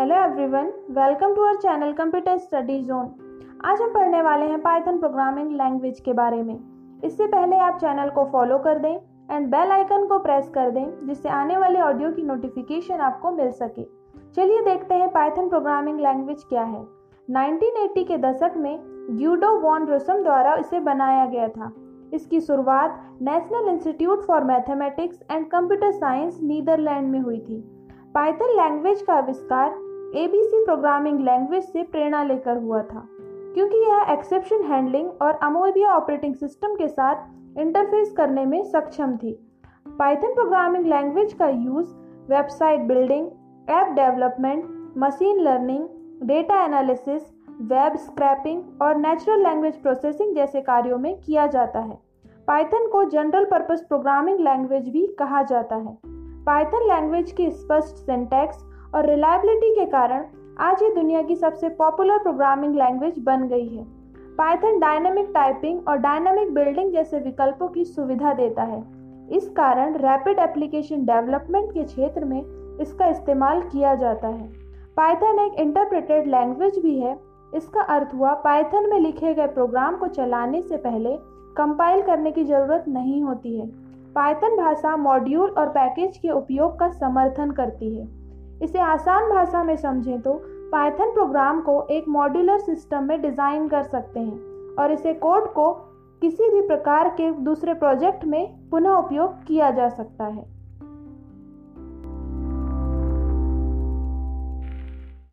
Hello everyone welcome to our channel computer study zone आज हम पढ़ने वाले हैं पाइथन प्रोग्रामिंग लैंग्वेज के बारे में। इससे पहले आप चैनल को फॉलो कर दें एंड बेल आइकन को प्रेस कर दें, जिससे आने वाले ऑडियो की नोटिफिकेशन आपको मिल सके। चलिए देखते हैं पाइथन प्रोग्रामिंग लैंग्वेज क्या है। 1980 के दशक में ग्यूडो वॉन रोसम द्वारा इसे बनाया गया था। इसकी शुरुआत National Institute for Mathematics and Computer Science Netherland में हुई थी। पाइथन लैंग्वेज का आविष्कार एबीसी प्रोग्रामिंग लैंग्वेज से प्रेरणा लेकर हुआ था, क्योंकि यह एक्सेप्शन हैंडलिंग और अमोबिया ऑपरेटिंग सिस्टम के साथ इंटरफेस करने में सक्षम थी। पाइथन प्रोग्रामिंग लैंग्वेज का use website building, app development, machine learning, data analysis, web scraping और नेचुरल लैंग्वेज प्रोसेसिंग जैसे कार्यों में किया जाता है। पाइथन को जनरल पर्पस प्रोग्रामिंग लैंग्वेज भी कहा जाता है। पाइथन लैंग्वेज की स्पष्ट सिंटैक्स और रिलायबिलिटी के कारण आज ये दुनिया की सबसे पॉपुलर प्रोग्रामिंग लैंग्वेज बन गई है। पाइथन डायनामिक टाइपिंग और डायनामिक बिल्डिंग जैसे विकल्पों की सुविधा देता है। इस कारण रैपिड एप्लीकेशन डेवलपमेंट के क्षेत्र में इसका इस्तेमाल किया जाता है। पाइथन एक इंटरप्रेटेड लैंग्वेज भी है। इसका अर्थ हुआ पाइथन में लिखे गए प्रोग्राम को चलाने से पहले कंपाइल करने की ज़रूरत नहीं होती है। पाइथन भाषा मॉड्यूल और पैकेज के उपयोग का समर्थन करती है। इसे आसान भाषा में समझें तो पाइथन प्रोग्राम को एक मॉड्यूलर सिस्टम में डिज़ाइन कर सकते हैं और इसे कोड को किसी भी प्रकार के दूसरे प्रोजेक्ट में पुनः उपयोग किया जा सकता है।